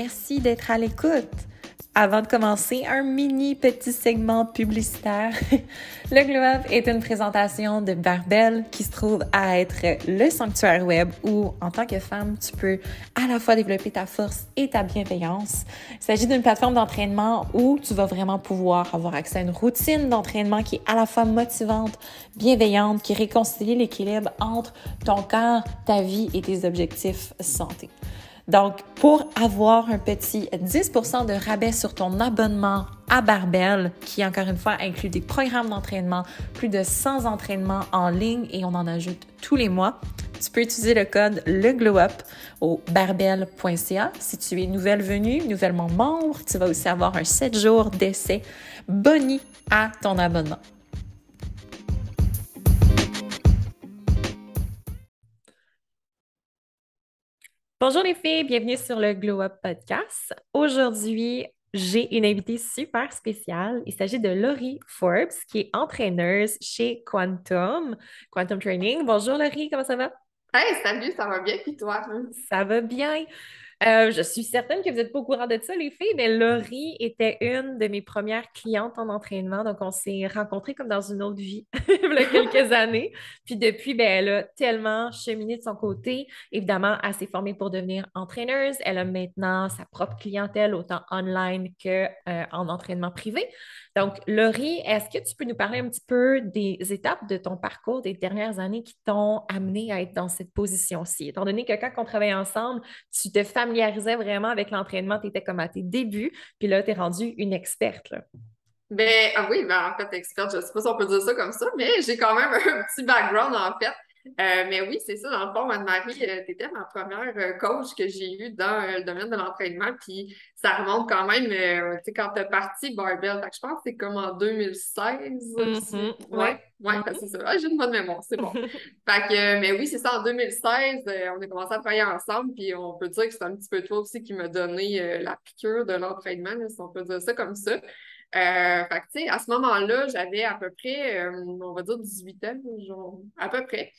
Merci d'être à l'écoute. Avant de commencer, un mini petit segment publicitaire. le Glow Up est une présentation de Barbel qui se trouve à être le sanctuaire web où, en tant que femme, tu peux à la fois développer ta force et ta bienveillance. Il s'agit d'une plateforme d'entraînement où tu vas vraiment pouvoir avoir accès à une routine d'entraînement qui est à la fois motivante, bienveillante, qui réconcilie l'équilibre entre ton corps, ta vie et tes objectifs santé. Donc, pour avoir un petit 10% de rabais sur ton abonnement à Barbell, qui encore une fois inclut des programmes d'entraînement, plus de 100 entraînements en ligne et on en ajoute tous les mois, tu peux utiliser le code LEGLOWUP au barbell.ca. Si tu es nouvelle venue, nouvellement membre, tu vas aussi avoir un 7 jours d'essai boni à ton abonnement. Bonjour les filles, bienvenue sur le Glow Up Podcast. Aujourd'hui, j'ai une invitée super spéciale. Il s'agit de Laurie Forbes, qui est entraîneuse chez Quantum, Quantum Training. Bonjour Laurie, comment ça va? Hey, salut, ça va bien, puis toi? Ça va bien. Euh, je suis certaine que vous n'êtes pas au courant de ça, les filles, mais Laurie était une de mes premières clientes en entraînement. Donc, on s'est rencontrés comme dans une autre vie il y a quelques années. Puis depuis, ben, elle a tellement cheminé de son côté. Évidemment, elle s'est formée pour devenir entraîneuse. Elle a maintenant sa propre clientèle, autant online qu'en euh, entraînement privé. Donc, Laurie, est-ce que tu peux nous parler un petit peu des étapes de ton parcours des dernières années qui t'ont amené à être dans cette position-ci? Étant donné que quand on travaillait ensemble, tu te familiarisais vraiment avec l'entraînement, tu étais comme à tes débuts, puis là, tu es rendue une experte. Ben, ah oui, ben, en fait, experte, je ne sais pas si on peut dire ça comme ça, mais j'ai quand même un petit background en fait. Euh, mais oui, c'est ça. Dans le fond, Anne-Marie, euh, tu étais ma première euh, coach que j'ai eue dans le domaine de l'entraînement. Puis ça remonte quand même, tu sais, quand tu es parti Barbell. je pense que c'est comme en 2016. Mm-hmm. Oui, ouais, mm-hmm. c'est ça. Ah, j'ai une bonne mémoire, c'est bon. fait que, mais oui, c'est ça. En 2016, on a commencé à travailler ensemble. Puis on peut dire que c'est un petit peu toi aussi qui m'a donné la piqûre de l'entraînement, si on peut dire ça comme ça. Euh, fait que, tu sais, à ce moment-là, j'avais à peu près, on va dire 18 ans, genre, à peu près.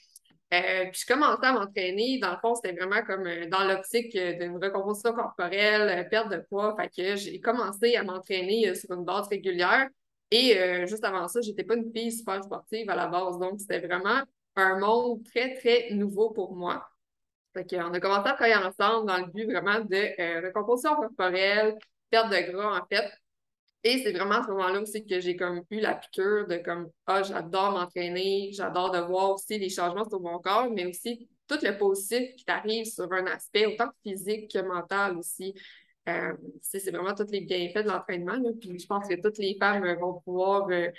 Euh, puis je commençais à m'entraîner. Dans le fond, c'était vraiment comme euh, dans l'optique euh, d'une recomposition corporelle, perte de poids. Fait que j'ai commencé à m'entraîner sur une base régulière. Et juste avant ça, j'étais pas une fille super sportive à la base. Donc, c'était vraiment un monde très, très nouveau pour moi. Qu'on a commencé à travailler ensemble dans le but vraiment de recomposition corporelle, perte de gras, en fait. Et c'est vraiment à ce moment-là aussi que j'ai comme eu la piqûre de comme Ah, j'adore m'entraîner, j'adore de voir aussi les changements sur mon corps, mais aussi tout le positif qui t'arrive sur un aspect autant physique que mental aussi. Euh, c'est vraiment tous les bienfaits de l'entraînement. Puis je pense que toutes les femmes vont pouvoir euh,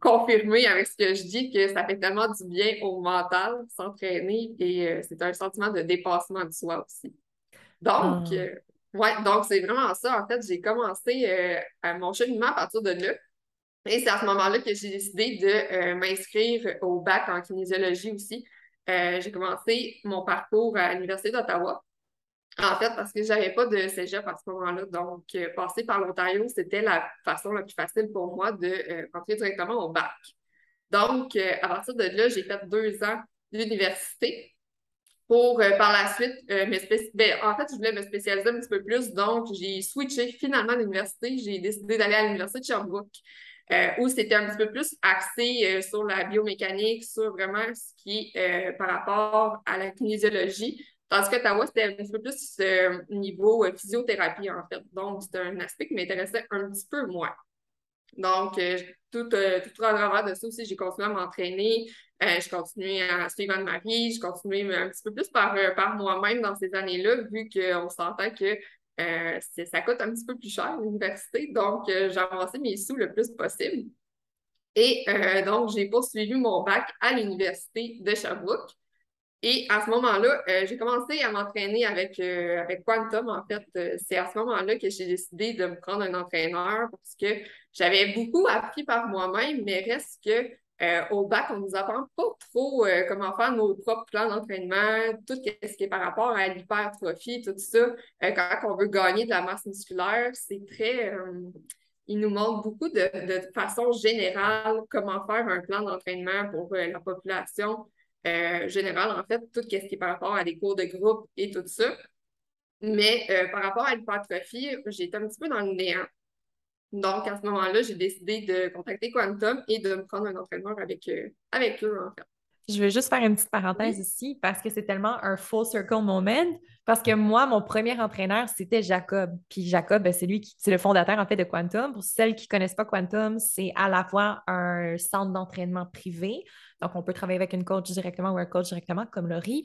confirmer avec ce que je dis que ça fait tellement du bien au mental s'entraîner et euh, c'est un sentiment de dépassement de soi aussi. Donc, ah. Oui, donc c'est vraiment ça. En fait, j'ai commencé euh, mon cheminement à partir de là. Et c'est à ce moment-là que j'ai décidé de euh, m'inscrire au bac en kinésiologie aussi. Euh, j'ai commencé mon parcours à l'Université d'Ottawa. En fait, parce que je n'avais pas de cégep à ce moment-là. Donc, passer par l'Ontario, c'était la façon la plus facile pour moi de rentrer directement au bac. Donc, à partir de là, j'ai fait deux ans d'université pour euh, par la suite euh, ben, en fait, je voulais me spécialiser un petit peu plus, donc j'ai switché finalement à l'université. J'ai décidé d'aller à l'université de Sherbrooke, euh, où c'était un petit peu plus axé sur la biomécanique, sur vraiment ce qui est par rapport à la kinésiologie. Tandis que Ottawa, c'était un petit peu plus niveau physiothérapie, en fait. Donc, c'était un aspect qui m'intéressait un petit peu moins. Donc, tout, tout à de ça aussi, j'ai continué à m'entraîner. Euh, je continuais à suivre Anne-Marie, je continuais un petit peu plus par, euh, par moi-même dans ces années-là, vu qu'on s'entend que euh, ça coûte un petit peu plus cher l'université. Donc, j'ai avancé mes sous le plus possible. Et donc, j'ai poursuivi mon bac à l'université de Sherbrooke. Et à ce moment-là, j'ai commencé à m'entraîner avec, avec Quantum. En fait, c'est à ce moment-là que j'ai décidé de me prendre un entraîneur parce que j'avais beaucoup appris par moi-même, mais reste que euh, au bac, on nous apprend pas trop euh, comment faire nos propres plans d'entraînement, tout ce qui est par rapport à l'hypertrophie, tout ça. Euh, quand on veut gagner de la masse musculaire, c'est très. il nous montre beaucoup de, de, façon générale comment faire un plan d'entraînement pour la population générale, en fait, tout ce qui est par rapport à des cours de groupe et tout ça. Mais par rapport à l'hypertrophie, j'étais un petit peu dans le néant. Donc, à ce moment-là, j'ai décidé de contacter Quantum et de me prendre un entraîneur avec, euh, avec eux, en fait. Je veux juste faire une petite parenthèse ici parce que c'est tellement un full circle moment. Parce que moi, mon premier entraîneur, c'était Jacob. Puis Jacob, ben, c'est lui qui c'est le fondateur en fait de Quantum. Pour celles qui ne connaissent pas Quantum, c'est à la fois un centre d'entraînement privé. Donc, on peut travailler avec une coach directement ou un coach directement, comme Laurie,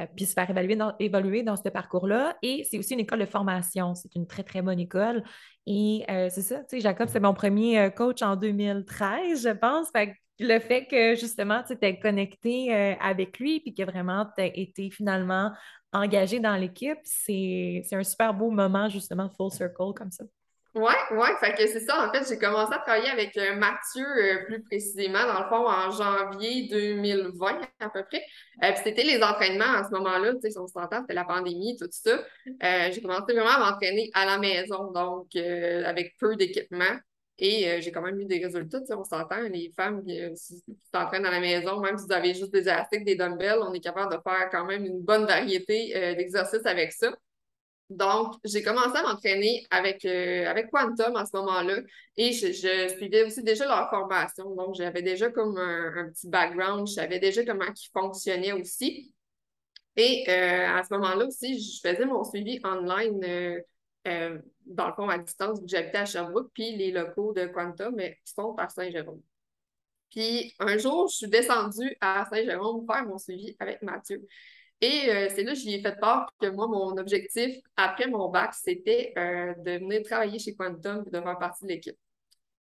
euh, puis se faire évaluer évoluer dans ce parcours-là. Et c'est aussi une école de formation. C'est une très, très bonne école. Et euh, c'est ça, tu sais, Jacob, c'est mon premier euh, coach en 2013, je pense. Fait le fait que justement tu es connecté avec lui puis que vraiment tu as été finalement engagé dans l'équipe, c'est un super beau moment justement full circle comme ça. Oui, oui, fait que c'est ça. En fait, j'ai commencé à travailler avec euh, Mathieu euh, plus précisément, dans le fond, en janvier 2020 à peu près. puis c'était les entraînements à ce moment-là, tu sais, si on s'entend, c'était la pandémie, tout ça. j'ai commencé vraiment à m'entraîner à la maison, donc avec peu d'équipement. Et euh, j'ai quand même eu des résultats, on s'entend, les femmes qui, euh, s'entraînent à la maison, même si vous avez juste des élastiques, des dumbbells, on est capable de faire quand même une bonne variété euh, d'exercices avec ça. Donc, j'ai commencé à m'entraîner avec, avec Quantum à ce moment-là et je, suivais aussi déjà leur formation. Donc, j'avais déjà comme un, petit background, je savais déjà comment ils fonctionnaient aussi. Et à ce moment-là aussi, je faisais mon suivi online euh, dans le fond, à distance, vu j'habitais à Sherbrooke, puis les locaux de Quantum sont à Saint-Jérôme. Puis un jour, je suis descendue à Saint-Jérôme faire mon suivi avec Mathieu. Et euh, c'est là que j'y ai fait part que moi, mon objectif après mon bac, c'était euh, de venir travailler chez Quantum et de faire partie de l'équipe.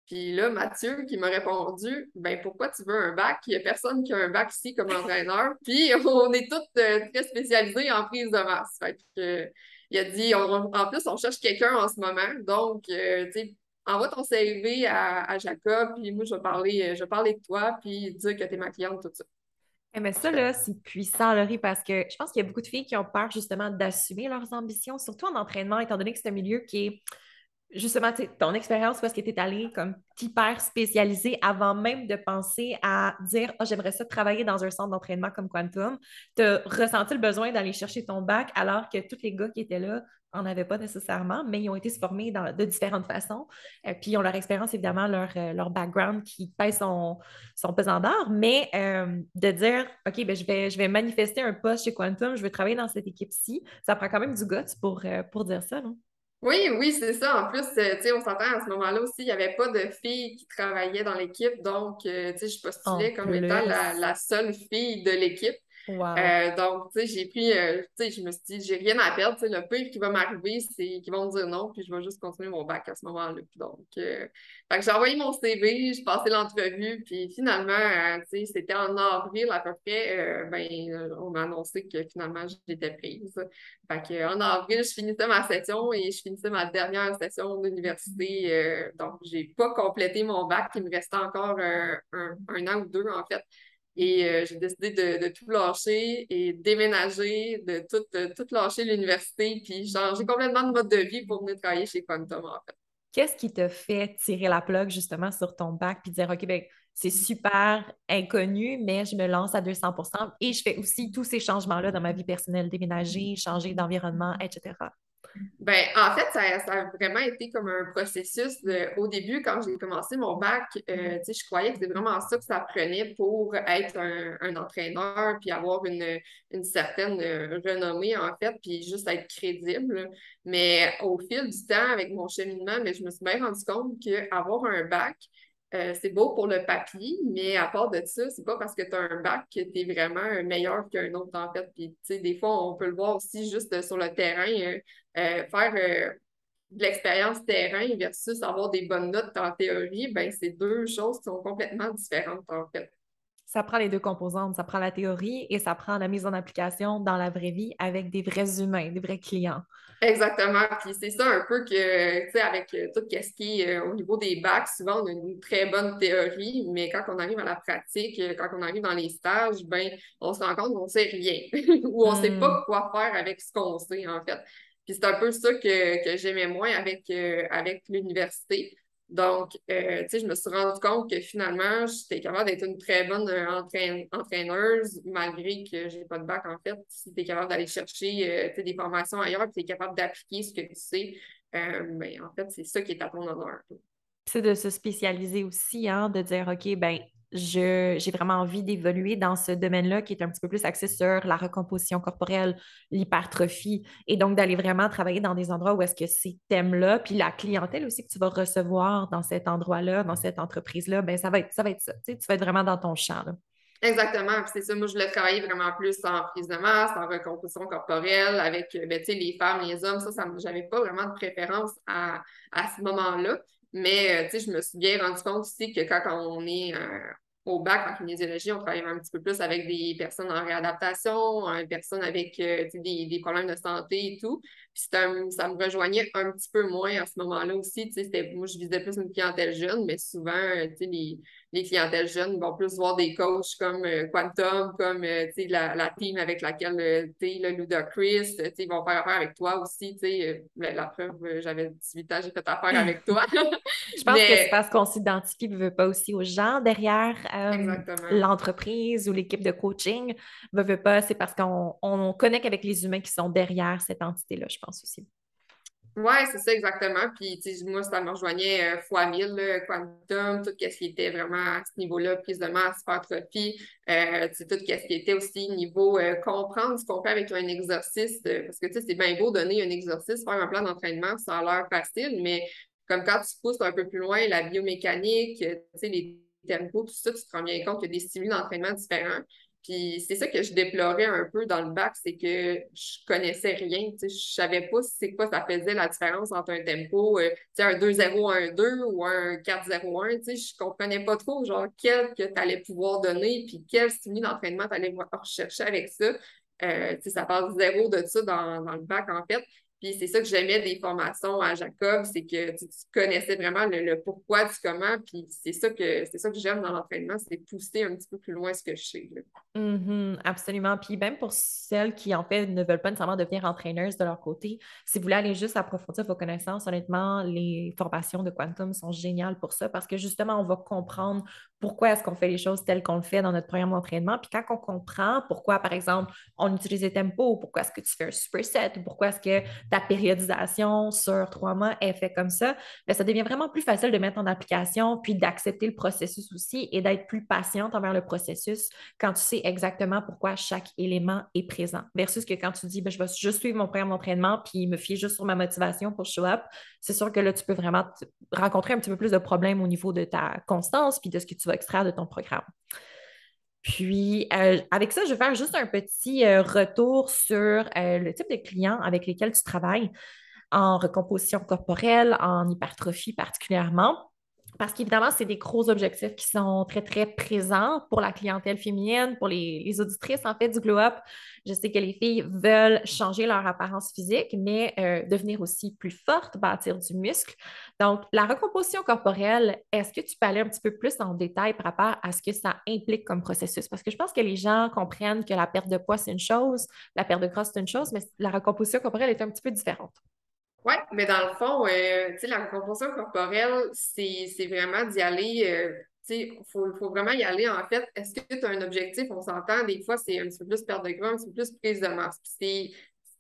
Puis là, Mathieu qui m'a répondu Ben pourquoi tu veux un bac? Il n'y a personne qui a un bac ici comme entraîneur. Puis on est tous très spécialisés en prise de masse. Fait que il a dit, en plus, on cherche quelqu'un en ce moment. Donc, euh, tu sais, envoie ton CV à, Jacob, puis moi, je vais parler, je vais parler de toi, puis dire que tu es ma cliente, tout ça. Eh, mais ça, là, c'est puissant, Laurie, parce que je pense qu'il y a beaucoup de filles qui ont peur justement d'assumer leurs ambitions, surtout en entraînement, étant donné que c'est un milieu qui est justement, ton expérience parce que tu es allé comme hyper spécialisé avant même de penser à dire oh, j'aimerais ça travailler dans un centre d'entraînement comme Quantum. Tu as ressenti le besoin d'aller chercher ton bac alors que tous les gars qui étaient là n'en avaient pas nécessairement, mais ils ont été formés de différentes façons. euh, puis ils ont leur expérience, évidemment, leur, euh, leur background qui pèse son, son pesant d'or, mais euh, de dire OK, ben, je, vais, je vais manifester un poste chez Quantum, je veux travailler dans cette équipe-ci, ça prend quand même du guts pour, pour dire ça, non? Oui, oui, c'est ça. En plus, euh, tu sais, on s'entend à ce moment-là aussi, il n'y avait pas de filles qui travaillaient dans l'équipe. Donc, euh, tu sais, je postulais comme étant la, seule fille de l'équipe. Euh, donc, tu sais, j'ai pris, euh, tu sais, je me suis dit, j'ai rien à perdre. Tu sais, le pire qui va m'arriver, c'est qu'ils vont me dire non, puis je vais juste continuer mon bac à ce moment-là. Donc, euh, j'ai envoyé mon CV, j'ai passé l'entrevue, puis finalement, tu sais, c'était en avril à peu près, ben, on m'a annoncé que finalement, j'étais prise. Fait que, en avril, je finissais ma session et je finissais ma dernière session d'université. donc, j'ai pas complété mon bac, il me restait encore un, un an ou deux, en fait. Et euh, j'ai décidé de, tout lâcher et déménager, de tout, tout lâcher l'université, puis changer complètement de mode de vie pour venir travailler chez Quantum, en fait. Qu'est-ce qui te fait tirer la plug justement sur ton bac puis dire OK, ben, c'est super inconnu, mais je me lance à 200% et je fais aussi tous ces changements-là dans ma vie personnelle, déménager, changer d'environnement, etc. Ben, en fait, ça, a vraiment été comme un processus. au début, quand j'ai commencé mon bac, euh, je croyais que c'était vraiment ça que ça prenait pour être un, entraîneur, puis avoir une, une, certaine renommée, en fait, puis juste être crédible. Mais au fil du temps, avec mon cheminement, mais je me suis bien rendu compte qu'avoir un bac, euh, c'est beau pour le papier, mais à part de ça, c'est pas parce que tu as un bac que tu es vraiment meilleur qu'un autre, en fait. Puis, des fois, on peut le voir aussi juste sur le terrain, euh, euh, faire de l'expérience terrain versus avoir des bonnes notes en théorie, ben c'est deux choses qui sont complètement différentes, en fait ça prend les deux composantes. Ça prend la théorie et ça prend la mise en application dans la vraie vie avec des vrais humains, des vrais clients. Exactement. Puis c'est ça un peu que, tu sais, avec euh, tout ce qui est euh, au niveau des bacs, souvent on a une très bonne théorie, mais quand on arrive à la pratique, euh, quand on arrive dans les stages, ben, on se rend compte qu'on ne sait rien ou on ne sait pas hmm. quoi faire avec ce qu'on sait, en fait. Puis c'est un peu ça que, que j'aimais moins avec, avec l'université Donc, euh, tu sais, je me suis rendu compte que finalement, j'étais capable d'être une très bonne entraîneuse, malgré que j'ai pas de bac, en fait. Si tu es capable d'aller chercher des formations ailleurs, puis tu es capable d'appliquer ce que tu sais, ben, en fait, c'est ça qui est à ton honneur. C'est de se spécialiser aussi, hein, de dire, OK, ben j'ai vraiment envie d'évoluer dans ce domaine-là qui est un petit peu plus axé sur la recomposition corporelle, l'hypertrophie, et donc d'aller vraiment travailler dans des endroits où est-ce que ces thèmes-là, puis la clientèle aussi que tu vas recevoir dans cet endroit-là, dans cette entreprise-là, ben ça va être ça. Va être ça tu, vas être vraiment dans ton champ. Exactement. c'est ça, moi, je voulais travailler vraiment plus en prise de masse, en recomposition corporelle, avec ben, les femmes, les hommes. Ça, ça j'avais pas vraiment de préférence à, à ce moment-là. Mais euh, je me suis bien rendu compte aussi que quand on est euh, au bac en kinésiologie, on travaille un petit peu plus avec des personnes en réadaptation, des euh, personnes avec des, des, problèmes de santé et tout. Puis ça me rejoignait un petit peu moins à ce moment-là aussi. Moi, je visais plus une clientèle jeune, mais souvent, les, les clientèles jeunes vont plus voir des coachs comme euh, Quantum, comme euh, la, la team avec laquelle euh, tu es, le Ludacris, ils vont faire affaire avec toi aussi. Ben, la preuve, j'avais 18 ans, j'ai fait affaire avec toi. Je pense que c'est parce qu'on s'identifie veut pas aussi aux gens derrière l'entreprise ou l'équipe de coaching. Veut, veut pas, c'est parce qu'on on connecte avec les humains qui sont derrière cette entité-là, je pense aussi. Oui, c'est ça exactement. Puis, moi, ça me rejoignait euh, fois mille, quantum, tout ce qui était vraiment à ce niveau-là, prise de masse, hypertrophie, euh, tout ce qui était aussi niveau euh, comprendre ce qu'on fait avec un exercice. parce que, c'est bien beau donner un exercice, faire un plan d'entraînement, ça a l'air facile, mais comme quand tu pousses un peu plus loin la biomécanique, sais, les tempos, tout ça, tu te rends bien compte qu'il y a des stimuli d'entraînement différents. Puis c'est ça que je déplorais un peu dans le bac, c'est que je connaissais rien. Je savais pas c'est quoi ça faisait la différence entre un tempo, euh, un 2-0-1-2 ou un 4-0-1. Je comprenais pas trop genre quel que tu allais pouvoir donner, puis quel style d'entraînement tu allais rechercher avec ça. Euh, ça passe zéro de ça dans, dans le bac, en fait. Puis c'est ça que j'aimais des formations à Jacob, c'est que tu, connaissais vraiment le, pourquoi du comment. Puis c'est ça que c'est ça que j'aime dans l'entraînement, c'est pousser un petit peu plus loin ce que je sais. Mm-hmm, absolument. Puis même pour celles qui en fait ne veulent pas nécessairement devenir entraîneuses de leur côté, si vous voulez aller juste approfondir vos connaissances, honnêtement, les formations de Quantum sont géniales pour ça parce que justement, on va comprendre pourquoi est-ce qu'on fait les choses telles qu'on le fait dans notre programme d'entraînement. Puis quand on comprend pourquoi, par exemple, on utilise les tempos, pourquoi est-ce que tu fais un superset ou pourquoi est-ce que ta périodisation sur trois mois est faite comme ça, bien, ça devient vraiment plus facile de mettre en application puis d'accepter le processus aussi et d'être plus patiente envers le processus quand tu sais exactement pourquoi chaque élément est présent. Versus que quand tu dis, bien, je vais juste suivre mon programme d'entraînement puis me fier juste sur ma motivation pour show up, c'est sûr que là, tu peux vraiment rencontrer un petit peu plus de problèmes au niveau de ta constance puis de ce que tu vas extraire de ton programme. Puis, euh, avec ça, je vais faire juste un petit euh, retour sur euh, le type de clients avec lesquels tu travailles en recomposition corporelle, en hypertrophie particulièrement. Parce qu'évidemment, c'est des gros objectifs qui sont très, très présents pour la clientèle féminine, pour les, auditrices en fait du Glow Up. Je sais que les filles veulent changer leur apparence physique, mais euh, devenir aussi plus fortes, bâtir du muscle. Donc, la recomposition corporelle, est-ce que tu peux aller un petit peu plus en détail par rapport à ce que ça implique comme processus? Parce que je pense que les gens comprennent que la perte de poids, c'est une chose, la perte de gras, c'est une chose, mais la recomposition corporelle est un petit peu différente. Oui, mais dans le fond, euh, la recomposition corporelle, c'est vraiment d'y aller, euh, il faut, faut, vraiment y aller. En fait, est-ce que tu as un objectif? On s'entend, des fois, c'est un petit peu plus perte de gras, un petit peu plus prise de masse.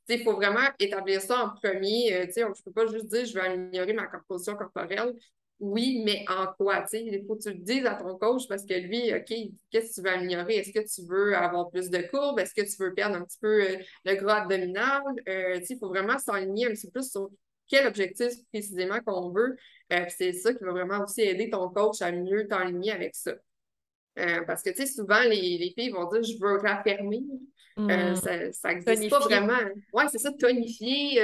Il faut vraiment établir ça en premier. Euh, je ne peux pas juste dire je vais améliorer ma composition corporelle. Oui, mais en quoi? Il faut que tu le dises à ton coach parce que lui, OK, qu'est-ce que tu veux améliorer? Est-ce que tu veux avoir plus de courbes? Est-ce que tu veux perdre un petit peu euh, le gras abdominal? Euh, il faut vraiment s'aligner un petit peu plus sur quel objectif précisément qu'on veut. Euh, c'est ça qui va vraiment aussi aider ton coach à mieux t'aligner avec ça. parce que, souvent, les, les, filles vont dire, je veux raffermir. Mm. ça n'existe pas vraiment. Oui, c'est ça, tonifier,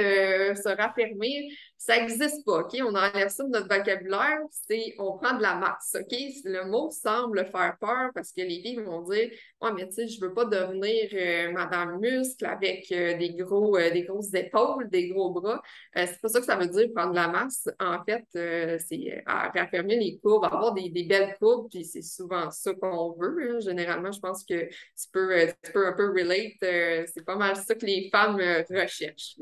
se raffermir ça n'existe pas, OK? On enlève ça de notre vocabulaire, c'est on prend de la masse, OK? Le mot semble faire peur parce que les filles vont dire Ouais, mais tu sais, je veux pas devenir euh, Madame Muscle avec euh, des, gros, euh, des grosses épaules, des gros bras. c'est pas ça que ça veut dire prendre de la masse. En fait, c'est à réaffirmer les courbes, avoir des, belles courbes, puis c'est souvent ça qu'on veut. Hein. Généralement, je pense que tu peux, tu peux un peu relate. c'est pas mal ça que les femmes recherchent.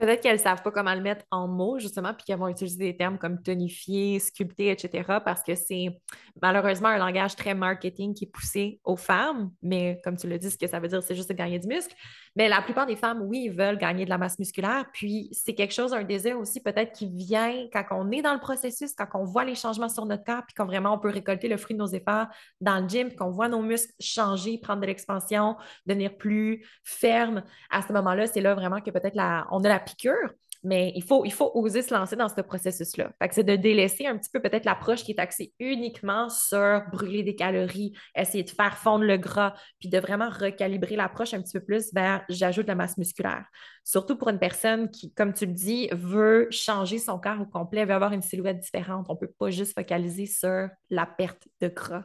Peut-être qu'elles ne savent pas comment le mettre en mots, justement, puis qu'elles vont utiliser des termes comme tonifier, sculpter, etc., parce que c'est malheureusement un langage très marketing qui est poussé aux femmes, mais comme tu le dis, ce que ça veut dire, c'est juste de gagner du muscle. Mais la plupart des femmes, oui, veulent gagner de la masse musculaire, puis c'est quelque chose, un désir aussi peut-être qui vient quand on est dans le processus, quand on voit les changements sur notre corps, puis quand vraiment on peut récolter le fruit de nos efforts dans le gym, qu'on voit nos muscles changer, prendre de l'expansion, devenir plus fermes. À ce moment-là, c'est là vraiment que peut-être on a la mais il faut, il faut oser se lancer dans ce processus-là. c'est de délaisser un petit peu peut-être l'approche qui est axée uniquement sur brûler des calories, essayer de faire fondre le gras, puis de vraiment recalibrer l'approche un petit peu plus vers j'ajoute de la masse musculaire. Surtout pour une personne qui, comme tu le dis, veut changer son corps au complet, veut avoir une silhouette différente. On ne peut pas juste focaliser sur la perte de gras.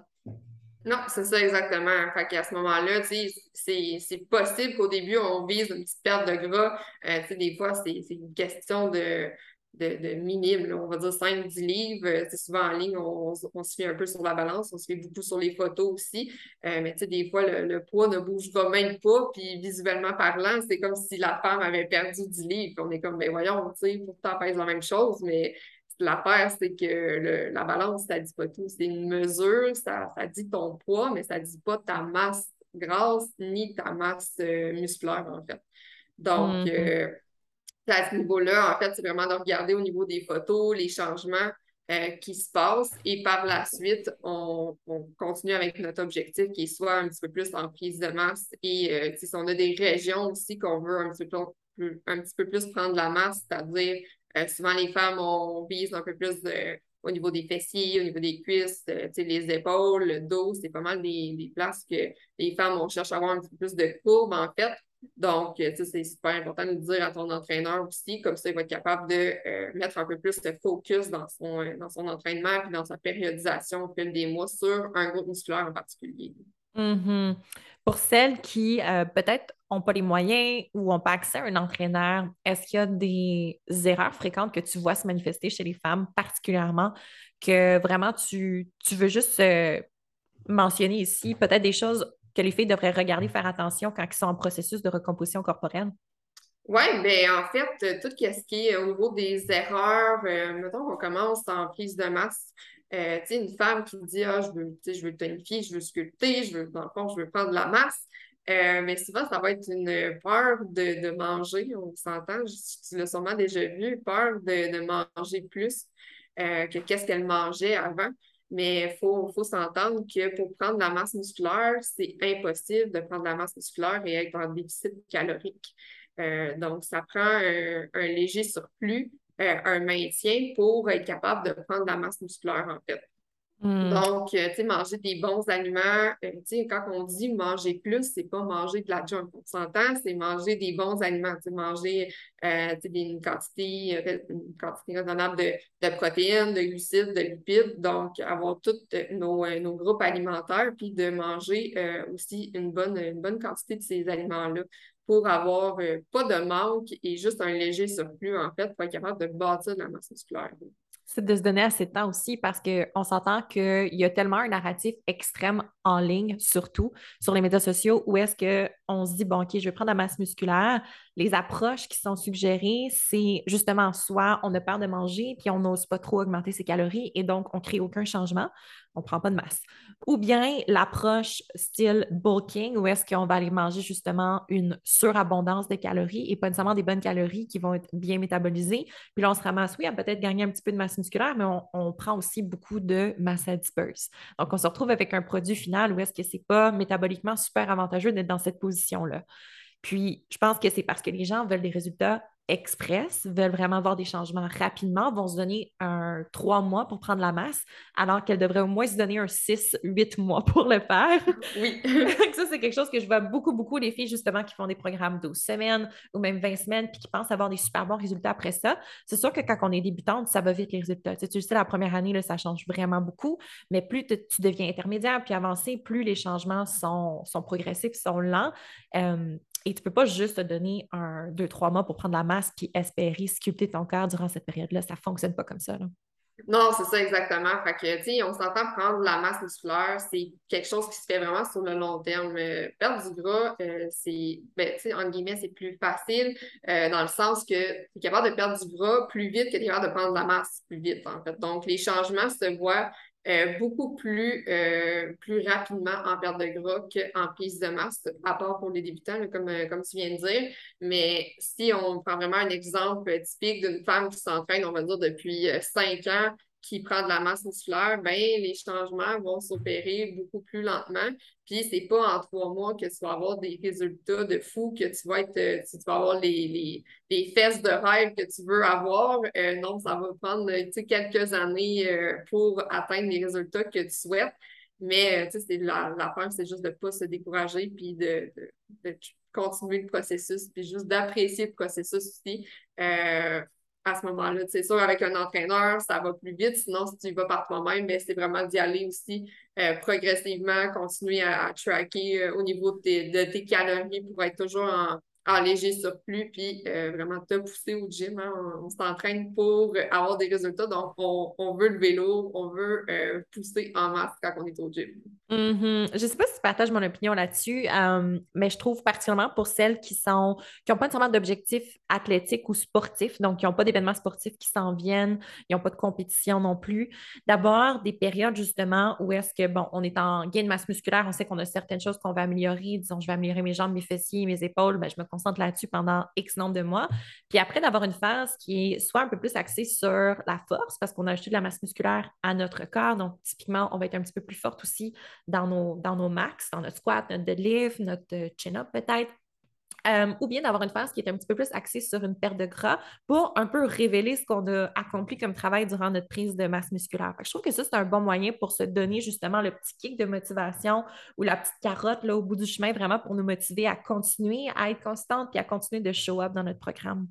Non, c'est ça exactement. Fait qu'à ce moment-là, c'est possible qu'au début, on vise une petite perte de gras. Euh, des fois, c'est une question de, de, de minime, on va dire 5-10 livres. Euh, c'est souvent en ligne, on, on, se fait un peu sur la balance, on se fait beaucoup sur les photos aussi. Euh, mais des fois, le, poids ne bouge pas même pas, puis visuellement parlant, c'est comme si la femme avait perdu 10 livres. On est comme, ben voyons, pourtant, pèse la même chose, mais L'affaire, c'est que la balance, ça ne dit pas tout. C'est une mesure, ça, ça, dit ton poids, mais ça ne dit pas ta masse grasse ni ta masse euh, musculaire, en fait. Donc, mm-hmm. euh, à ce niveau-là, en fait, c'est vraiment de regarder au niveau des photos, les changements euh, qui se passent. Et par la suite, on, continue avec notre objectif qui est soit un petit peu plus en prise de masse. Et si on a des régions aussi qu'on veut un petit, peu plus, un petit peu plus prendre la masse, c'est-à-dire euh, souvent, les femmes, on vise un peu plus au niveau des fessiers, au niveau des cuisses, euh, les épaules, le dos. C'est pas mal des, places que les femmes, on cherche à avoir un petit peu plus de courbe, en fait. Donc, euh, c'est super important de dire à ton entraîneur aussi, comme ça, il va être capable de mettre un peu plus de focus dans son, dans son entraînement et dans sa périodisation au fil des mois sur un groupe musculaire en particulier. Mm-hmm. Pour celles qui peut-être pas les moyens ou n'ont pas accès à un entraîneur, est-ce qu'il y a des erreurs fréquentes que tu vois se manifester chez les femmes particulièrement que vraiment tu, veux juste euh, mentionner ici, peut-être des choses que les filles devraient regarder, faire attention quand elles sont en processus de recomposition corporelle? Oui, bien en fait, tout ce qui est au niveau des erreurs, euh, mettons qu'on commence en prise de masse. Euh, tu une femme qui dit Ah, je veux, je veux tonifier, je veux sculpter, je veux, dans le fond, je veux prendre de la masse. Euh, mais souvent, ça va être une peur de, manger, on s'entend, tu l'as sûrement déjà vu, peur de, manger plus euh, que qu'est-ce qu'elle mangeait avant. Mais il faut, s'entendre que pour prendre de la masse musculaire, c'est impossible de prendre de la masse musculaire et être en déficit calorique. Euh, donc, ça prend un, un léger surplus, un maintien pour être capable de prendre de la masse musculaire, en fait. Hmm. Donc, euh, tu manger des bons aliments, euh, tu quand on dit manger plus, c'est pas manger de la junk. On s'entend, c'est manger des bons aliments, tu manger euh, une, quantité, une quantité raisonnable de, de, protéines, de glucides, de lipides. Donc, avoir tous nos, nos, groupes alimentaires, puis de manger aussi une bonne, une bonne quantité de ces aliments-là pour avoir pas de manque et juste un léger surplus, en fait, pour être capable de bâtir la masse musculaire de se donner assez de temps aussi parce qu'on s'entend qu'il y a tellement un narratif extrême en ligne, surtout sur les médias sociaux, où est-ce qu'on se dit, bon, OK, je vais prendre la masse musculaire. Les approches qui sont suggérées, c'est justement soit on a peur de manger, puis on n'ose pas trop augmenter ses calories et donc on ne crée aucun changement, on ne prend pas de masse. Ou bien l'approche style bulking, où est-ce qu'on va aller manger justement une surabondance de calories et pas nécessairement des bonnes calories qui vont être bien métabolisées. Puis là, on se ramasse, oui, à peut-être gagner un petit peu de masse musculaire, mais on, prend aussi beaucoup de masse disperse. Donc, on se retrouve avec un produit final où est-ce que ce n'est pas métaboliquement super avantageux d'être dans cette Puis, je pense que c'est parce que les gens veulent des résultats express, veulent vraiment avoir des changements rapidement, vont se donner un trois mois pour prendre la masse, alors qu'elles devraient au moins se donner un six, huit mois pour le faire. Oui. ça, c'est quelque chose que je vois beaucoup, beaucoup les filles, justement, qui font des programmes 12 semaines ou même 20 semaines, puis qui pensent avoir des super bons résultats après ça. C'est sûr que quand on est débutante, ça va vite les résultats. Tu sais, la première année, là, ça change vraiment beaucoup, mais plus tu deviens intermédiaire puis avancé, plus les changements sont, sont progressifs, sont lents. Euh, et tu ne peux pas juste te donner un, deux, trois mois pour prendre la masse puis espérer sculpter ton corps durant cette période-là. Ça ne fonctionne pas comme ça. Non, c'est ça exactement. Fait que, tu sais, on s'entend prendre la masse musculaire, c'est quelque chose qui se fait vraiment sur le long terme. Euh, perdre du gras, euh, c'est, ben, guillemets, c'est plus facile euh, dans le sens que tu es capable de perdre du gras plus vite que tu es capable de prendre de la masse plus vite, en fait. Donc, les changements se voient euh, beaucoup plus, euh, plus rapidement en perte de gras qu'en prise de masse, à part pour les débutants, comme, euh, comme tu viens de dire. Mais si on prend vraiment un exemple typique d'une femme qui s'entraîne, on va dire, depuis cinq ans, qui prend de la masse musculaire, ben, les changements vont s'opérer beaucoup plus lentement. Puis, c'est pas en trois mois que tu vas avoir des résultats de fou, que tu vas être, euh, tu vas avoir les, les, fesses de rêve que tu veux avoir. Euh, non, ça va prendre quelques années euh, pour atteindre les résultats que tu souhaites. Mais c'est la, la c'est juste de ne pas se décourager puis de, de, continuer le processus, puis juste d'apprécier le processus aussi à ce moment-là. C'est sûr, avec un entraîneur, ça va plus vite. Sinon, si tu vas par toi-même, ben, c'est vraiment d'y aller aussi euh, progressivement, continuer à, tracker euh, au niveau de tes, calories pour être toujours en, léger surplus, puis euh, vraiment te pousser au gym. Hein. On, s'entraîne pour avoir des résultats. Donc, on, veut le vélo, on veut pousser en masse quand on est au gym. Mm-hmm. Je ne sais pas si tu partages mon opinion là-dessus, euh, mais je trouve particulièrement pour celles qui sont qui n'ont pas nécessairement d'objectifs athlétiques ou sportifs, donc qui n'ont pas d'événements sportifs qui s'en viennent, ils n'ont pas de compétition non plus, d'abord des périodes justement où est-ce que, bon, on est en gain de masse musculaire, on sait qu'on a certaines choses qu'on va améliorer, disons, je vais améliorer mes jambes, mes fessiers, mes épaules, ben, je me concentre là-dessus pendant X nombre de mois. Puis après, d'avoir une phase qui est soit un peu plus axée sur la force, parce qu'on a ajouté de la masse musculaire à notre corps. Donc, typiquement, on va être un petit peu plus forte aussi dans nos, dans nos max, dans notre squat, notre deadlift, notre chin-up peut-être. Euh, ou bien d'avoir une phase qui est un petit peu plus axée sur une perte de gras pour un peu révéler ce qu'on a accompli comme travail durant notre prise de masse musculaire. je trouve que ça, c'est un bon moyen pour se donner justement le petit kick de motivation ou la petite carotte là, au bout du chemin, vraiment pour nous motiver à continuer à être constante et à continuer de show up dans notre programme.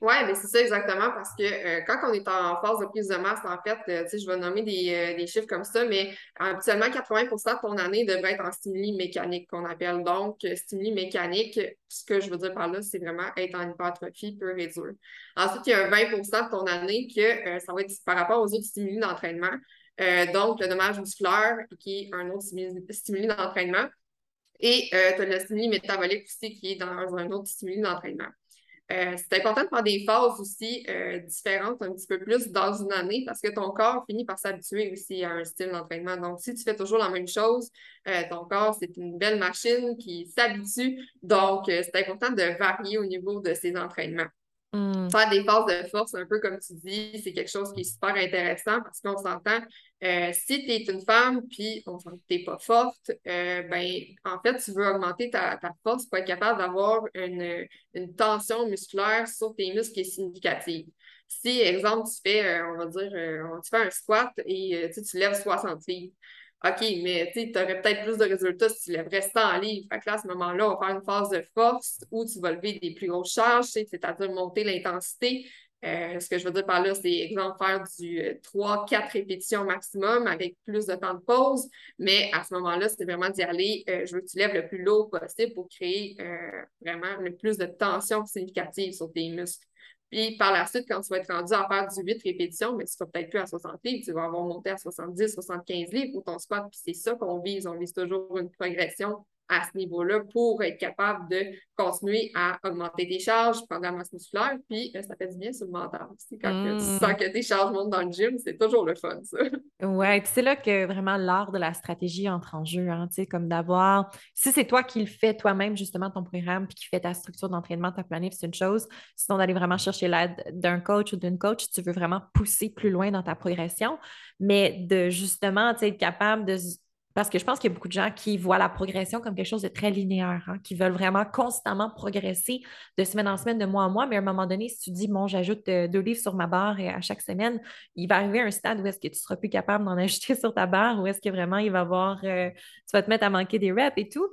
Oui, mais c'est ça exactement parce que euh, quand on est en phase de prise de masse, en fait, euh, tu sais, je vais nommer des, euh, des, chiffres comme ça, mais habituellement, 80% de ton année devrait être en stimuli mécanique qu'on appelle. Donc, stimuli mécanique, ce que je veux dire par là, c'est vraiment être en hypertrophie pure et. Ensuite, il y a un 20% de ton année que ça va être par rapport aux autres stimuli d'entraînement. donc, le dommage musculaire, qui est un autre stimuli, d'entraînement. Et tu as le stimuli métabolique aussi, qui est dans un autre stimuli d'entraînement. Euh, c'est important de prendre des phases aussi euh, différentes un petit peu plus dans une année parce que ton corps finit par s'habituer aussi à un style d'entraînement. Donc, si tu fais toujours la même chose, euh, ton corps, c'est une belle machine qui s'habitue. Donc, c'est important de varier au niveau de ses entraînements. Mm. Faire des phases de force, un peu comme tu dis, c'est quelque chose qui est super intéressant parce qu'on s'entend, euh, si tu es une femme puis on sent que tu n'es pas forte, euh, ben, en fait, tu veux augmenter ta, force pour être capable d'avoir une, tension musculaire sur tes muscles qui est significative. Si, exemple, tu fais, euh, on va dire, tu fais un squat et tu lèves 60 livres, OK, mais tu aurais peut-être plus de résultats si tu lèverais 100 livres. Fait que là, à ce moment-là, on va faire une phase de force où tu vas lever des plus grosses charges, c'est-à-dire monter l'intensité. Euh, ce que je veux dire par là, c'est exemple faire du 3-4 euh, répétitions maximum avec plus de temps de pause. Mais à ce moment-là, c'est vraiment d'y aller. Euh, je veux que tu lèves le plus lourd possible pour créer vraiment le plus de tension significative sur tes muscles. Puis par la suite, quand tu vas être rendu à faire du 8 répétitions, mais tu ne vas peut-être plus à 60 livres, tu vas avoir monté à 70, 75 livres pour ton squat. Puis c'est ça qu'on vise. On vise toujours une progression à ce niveau-là pour être capable de continuer à augmenter tes charges, prendre la masse musculaire, puis euh, ça fait du bien sur le mental aussi. Quand tu sens que tes charges montent dans le gym, c'est toujours le fun, ça. Oui, puis c'est là que vraiment l'art de la stratégie entre en jeu, hein, comme d'avoir, si c'est toi qui le fais toi-même, justement, ton programme, puis qui fait ta structure d'entraînement, ta planif, c'est une chose. Sinon, d'aller vraiment chercher l'aide d'un coach ou d'une coach, tu veux vraiment pousser plus loin dans ta progression, mais de justement, être capable de parce que je pense qu'il y a beaucoup de gens qui voient la progression comme quelque chose de très linéaire, hein, qui veulent vraiment constamment progresser de semaine en semaine, de mois en mois. Mais à un moment donné, si tu dis, bon, j'ajoute euh, deux livres sur ma barre et à chaque semaine, il va arriver un stade où est-ce que tu seras plus capable d'en ajouter sur ta barre, où est-ce que vraiment il va avoir, euh, tu vas te mettre à manquer des reps et tout.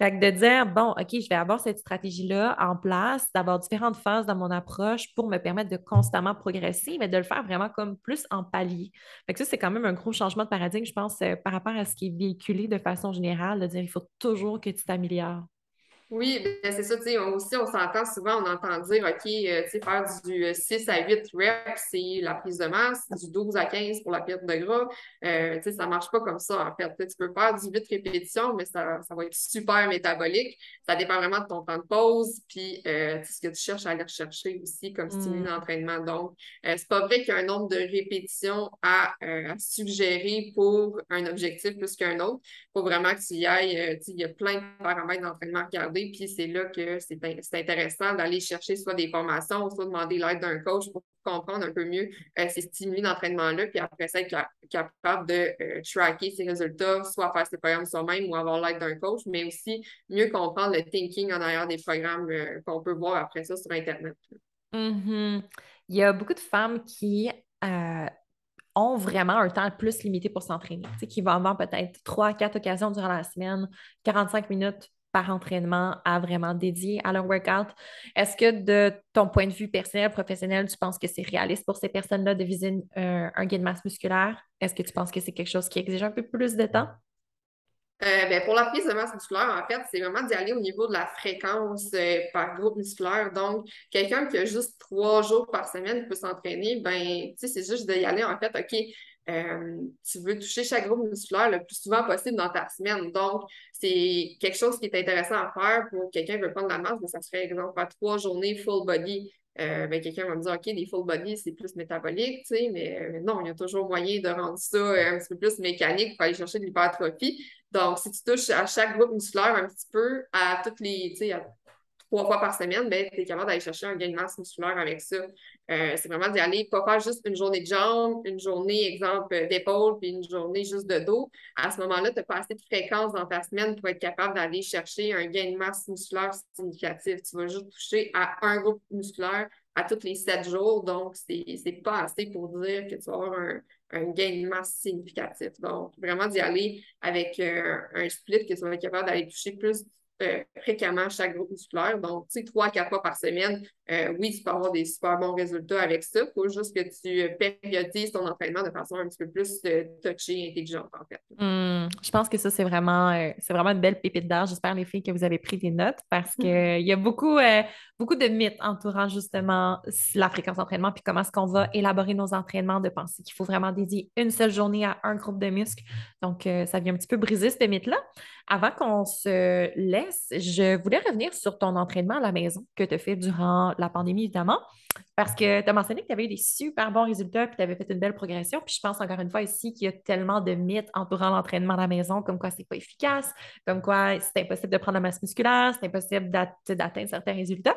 Fait que de dire, bon, OK, je vais avoir cette stratégie-là en place, d'avoir différentes phases dans mon approche pour me permettre de constamment progresser, mais de le faire vraiment comme plus en palier. Fait que ça, c'est quand même un gros changement de paradigme, je pense, euh, par rapport à ce qui est véhiculé de façon générale, de dire, il faut toujours que tu t'améliores. Oui, ben c'est ça, tu sais, aussi, on s'entend souvent, on entend dire, OK, euh, tu sais, faire du 6 à 8 reps, c'est la prise de masse, du 12 à 15 pour la perte de gras. Euh, tu sais, ça marche pas comme ça, en fait. Tu peux faire du 8 répétitions, mais ça, ça va être super métabolique. Ça dépend vraiment de ton temps de pause, puis euh, ce que tu cherches à aller rechercher aussi comme stimuli mm. d'entraînement. Donc, euh, c'est pas vrai qu'il y a un nombre de répétitions à, à suggérer pour un objectif plus qu'un autre. Il faut vraiment que tu y ailles, tu sais, il y a plein de paramètres d'entraînement à regarder puis c'est là que c'est intéressant d'aller chercher soit des formations, soit demander l'aide d'un coach pour comprendre un peu mieux euh, ces stimuli d'entraînement-là, puis après ça, être capable de euh, tracker ses résultats, soit faire ses programmes soi-même ou avoir l'aide d'un coach, mais aussi mieux comprendre le thinking en arrière des programmes euh, qu'on peut voir après ça sur Internet. Mm-hmm. Il y a beaucoup de femmes qui ont vraiment un temps plus limité pour s'entraîner, qui vont avoir peut-être trois, quatre occasions durant la semaine, 45 minutes par entraînement à vraiment dédier à leur workout. Est-ce que de ton point de vue personnel, professionnel, tu penses que c'est réaliste pour ces personnes-là de viser un gain de masse musculaire? Est-ce que tu penses que c'est quelque chose qui exige un peu plus de temps? Euh, ben, pour la prise de masse musculaire, en fait, c'est vraiment d'y aller au niveau de la fréquence euh, par groupe musculaire. Donc, quelqu'un qui a juste trois jours par semaine peut s'entraîner, ben, c'est juste d'y aller, en fait, OK, euh, tu veux toucher chaque groupe musculaire le plus souvent possible dans ta semaine. Donc, c'est quelque chose qui est intéressant à faire pour quelqu'un qui veut prendre de la masse, mais ça serait, exemple, faire trois journées full body. Euh, ben, quelqu'un va me dire, OK, des full body, c'est plus métabolique, tu sais, mais euh, non, il y a toujours moyen de rendre ça un petit peu plus mécanique pour aller chercher de l'hypertrophie. Donc, si tu touches à chaque groupe musculaire un petit peu, à toutes les, tu sais, à trois fois par semaine, ben, tu es capable d'aller chercher un gain de masse musculaire avec ça. Euh, c'est vraiment d'y aller, pas faire juste une journée de jambes, une journée, exemple, d'épaule, puis une journée juste de dos. À ce moment-là, tu n'as pas assez de fréquence dans ta semaine pour être capable d'aller chercher un gain de masse musculaire significatif. Tu vas juste toucher à un groupe musculaire à tous les sept jours, donc c'est pas assez pour dire que tu vas avoir un, un gain de masse significatif. Donc, vraiment d'y aller avec euh, un split que tu vas être capable d'aller toucher plus euh, fréquemment chaque groupe musculaire. Donc, tu sais, trois, quatre fois par semaine, euh, oui, tu peux avoir des super bons résultats avec ça. Il faut juste que tu euh, périodises ton entraînement de façon un petit peu plus touchée, intelligente, en fait. Hmm, je pense que ça, c'est vraiment, c'est vraiment une belle pépite d'art. J'espère, les filles, que vous avez pris des notes parce qu'il y a beaucoup, beaucoup de mythes entourant justement la fréquence d'entraînement puis comment est-ce qu'on va élaborer nos entraînements, de penser qu'il faut vraiment dédier une seule journée à un groupe de muscles. Donc, ça vient un petit peu briser ce mythe-là. Avant qu'on se laisse, je voulais revenir sur ton entraînement à la maison que tu as fait durant la pandémie, évidemment, parce que tu as mentionné que tu avais eu des super bons résultats puis tu avais fait une belle progression. Puis je pense encore une fois ici qu'il y a tellement de mythes entourant l'entraînement à la maison, comme quoi c'est pas efficace, comme quoi c'est impossible de prendre la masse musculaire, c'est impossible d'atteindre certains résultats.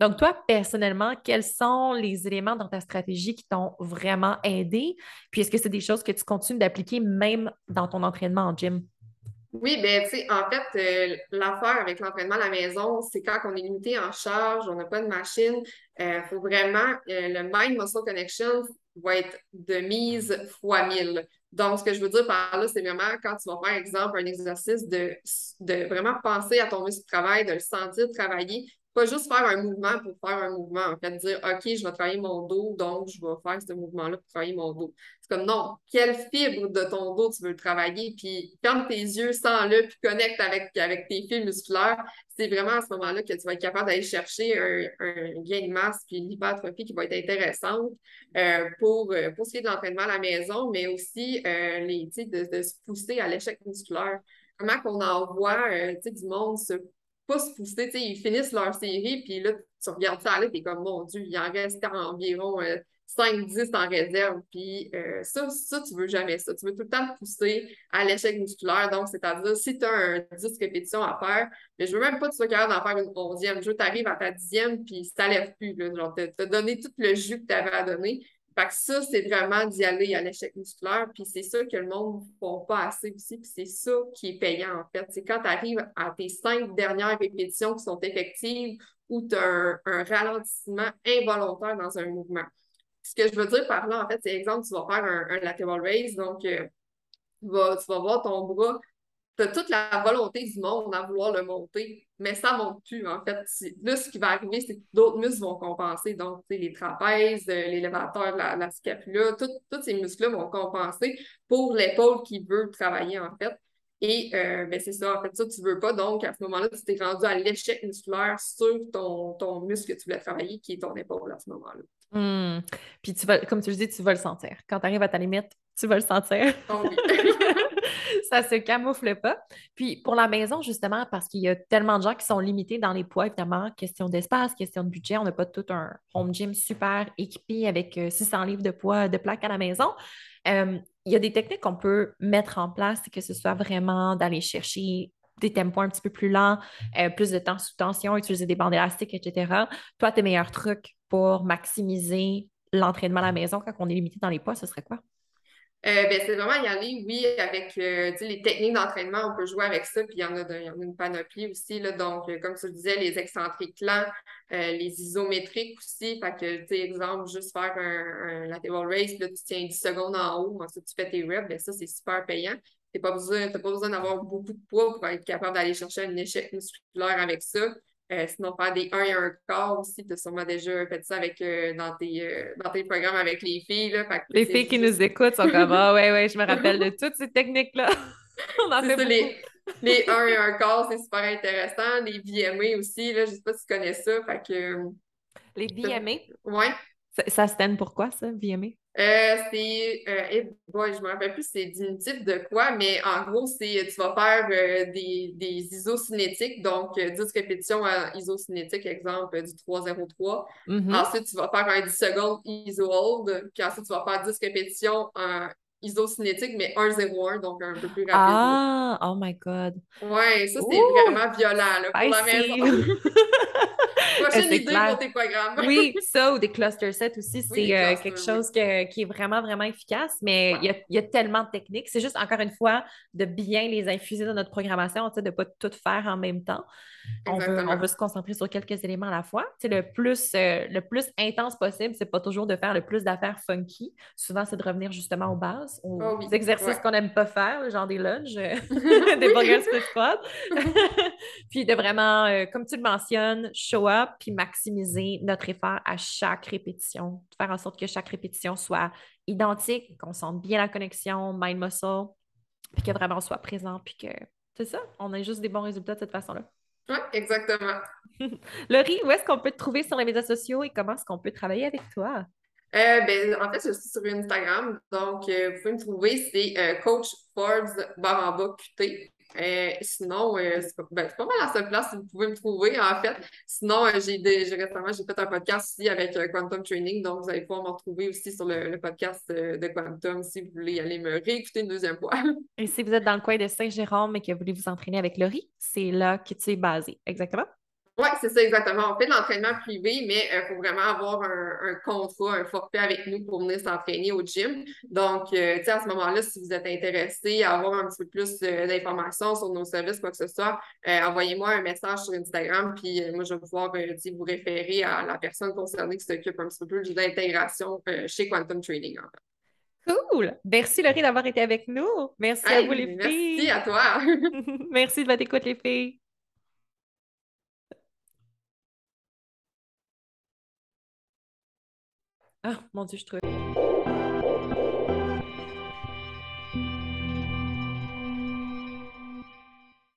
Donc, toi, personnellement, quels sont les éléments dans ta stratégie qui t'ont vraiment aidé? Puis est-ce que c'est des choses que tu continues d'appliquer même dans ton entraînement en gym? Oui, ben, tu sais, en fait, euh, l'affaire avec l'entraînement à la maison, c'est quand on est limité en charge, on n'a pas de machine, il euh, faut vraiment, euh, le Mind Muscle Connection va être de mise fois 1000. Donc, ce que je veux dire par là, c'est vraiment quand tu vas faire, exemple, un exercice de, de vraiment penser à ton muscle de travail, de le sentir travailler, pas juste faire un mouvement pour faire un mouvement, en fait, dire OK, je vais travailler mon dos, donc je vais faire ce mouvement-là pour travailler mon dos. C'est comme non, quelle fibre de ton dos tu veux travailler, puis ferme tes yeux, sens-le, puis connecte avec, avec tes fils musculaires. C'est vraiment à ce moment-là que tu vas être capable d'aller chercher un, gain de masse puis une hypertrophie qui va être intéressante euh, pour, euh, pour ce qui est de l'entraînement à la maison, mais aussi euh, les, de, de se pousser à l'échec musculaire comment qu'on envoie euh, du monde se pas se pousser, ils finissent leur série, puis là, tu regardes ça aller, t'es comme, mon Dieu, il en reste environ 5-10 euh, en réserve, puis euh, ça, ça, tu veux jamais ça. Tu veux tout le temps te pousser à l'échec musculaire, donc c'est-à-dire, si tu as un 10 répétitions à faire, mais je veux même pas que tu sois capable d'en faire une onzième. Je veux que tu arrives à ta dixième, puis ça lève plus, là, genre, t'as donné tout le jus que tu avais à donner, fait que ça, c'est vraiment d'y aller à l'échec musculaire, puis c'est ça que le monde ne font pas assez aussi, puis c'est ça qui est payant en fait. C'est quand tu arrives à tes cinq dernières répétitions qui sont effectives ou tu as un, ralentissement involontaire dans un mouvement. Ce que je veux dire par là, en fait, c'est exemple, tu vas faire un, lateral raise, donc euh, tu, vas, tu vas voir ton bras tu as toute la volonté du monde à vouloir le monter, mais ça ne monte plus, en fait. Là, ce qui va arriver, c'est que d'autres muscles vont compenser. Donc, les trapèzes, euh, l'élévateur, la, la scapula, tous ces muscles-là vont compenser pour l'épaule qui veut travailler, en fait. Et euh, ben, c'est ça, en fait, ça, tu veux pas. Donc, à ce moment-là, tu t'es rendu à l'échec musculaire sur ton, ton muscle que tu voulais travailler, qui est ton épaule à ce moment-là. Hmm. Puis, tu vas, comme tu le dis, tu vas le sentir. Quand tu arrives à ta limite, tu vas le sentir. Oh oui. ça se camoufle pas. Puis pour la maison, justement, parce qu'il y a tellement de gens qui sont limités dans les poids, évidemment, question d'espace, question de budget, on n'a pas tout un home gym super équipé avec 600 euh, livres de poids de plaques à la maison. Euh, il y a des techniques qu'on peut mettre en place, que ce soit vraiment d'aller chercher des tempos un petit peu plus lents, euh, plus de temps sous tension, utiliser des bandes élastiques, etc. Toi, tes meilleurs trucs pour maximiser l'entraînement à la maison quand on est limité dans les poids, ce serait quoi? Euh, ben, c'est vraiment y aller, oui, avec euh, les techniques d'entraînement, on peut jouer avec ça, puis il y en a, y en a une panoplie aussi. Là, donc, euh, comme tu le disais, les excentriques lents, les isométriques aussi. Fait que, tu sais, exemple, juste faire un, lateral race, là, tu tiens 10 secondes en haut, ensuite tu fais tes reps, ben, ça, c'est super payant. Tu n'as pas besoin, pas besoin d'avoir beaucoup de poids pour être capable d'aller chercher un échec musculaire avec ça. Euh, sinon, faire des 1 et 1 quart aussi, tu as sûrement déjà fait ça avec, euh, dans, tes, euh, dans tes programmes avec les filles. Là, les filles qui nous écoutent sont comme Ah, ouais, ouais, je me rappelle de toutes ces techniques-là. On en fait ça, les, les 1 et 1 quart, c'est super intéressant. Les VMA aussi, là, je ne sais pas si tu connais ça. Fait que, les VMA? Oui. Ça, ça stand pour quoi, ça, VMA? Euh, c'est, euh, je me rappelle plus c'est diminutif de quoi, mais en gros, c'est tu vas faire euh, des, des isocinétiques, donc 10 euh, répétitions à isocinétique, exemple du 3-0-3. Mm-hmm. Ensuite, tu vas faire un 10 secondes iso-hold, puis ensuite, tu vas faire 10 répétitions en isocinétique, mais 1-0-1, donc un peu plus rapide. Ah, oh my God. Ouais, ça, c'est vraiment violent là, pour la maison. Prochaine idée pour tes programmes. oui, ça ou des cluster sets aussi, c'est euh, quelque chose qui est vraiment, vraiment efficace, mais il, y a, tellement de techniques. C'est juste, encore une fois, de bien les infuser dans notre programmation, de ne pas tout faire en même temps. On veut, se concentrer sur quelques éléments à la fois. le plus, euh, le plus intense possible, c'est pas toujours de faire le plus d'affaires funky. Souvent, c'est de revenir justement aux bases, aux oh exercices qu'on n'aime pas faire, genre des lunges, des burgers split squat. puis de vraiment, euh, comme tu le mentionnes, show up puis maximiser notre effort à chaque répétition. Faire en sorte que chaque répétition soit identique, qu'on sente bien la connexion mind-muscle, puis que vraiment on soit présent, puis que c'est ça, on a juste des bons résultats de cette façon-là. Oui, exactement. Laurie, où est-ce qu'on peut te trouver sur les médias sociaux et comment est-ce qu'on peut travailler avec toi? Euh, ben, en fait, je suis sur Instagram, donc euh, vous pouvez me trouver, c'est euh, Coach Forbes QT. Euh, sinon, euh, c'est pas, ben, mal la seule place où vous pouvez me trouver, en fait. Sinon, euh, j'ai récemment j'ai fait un podcast aussi avec Quantum Training, donc vous allez pouvoir me retrouver aussi sur le, podcast de Quantum si vous voulez aller me réécouter une deuxième fois. et si vous êtes dans le coin de Saint-Jérôme et que vous voulez vous entraîner avec Laurie, c'est là que tu es basé, exactement? Oui, c'est ça exactement. On fait de l'entraînement privé, mais il euh, faut vraiment avoir un, contrat, un forfait avec nous pour venir s'entraîner au gym. Donc, euh, tu sais, à ce moment-là, si vous êtes intéressé à avoir un petit peu plus euh, d'informations sur nos services, quoi que ce soit, envoyez-moi un message sur Instagram, puis moi, je vais pouvoir vous référer à la personne concernée qui s'occupe un petit peu plus de l'intégration chez Quantum Trading, en fait. Cool! Merci Laurie d'avoir été avec nous. Merci à vous les filles. Merci à toi. merci de votre écoute les filles. Ah, mon Dieu, je trouve.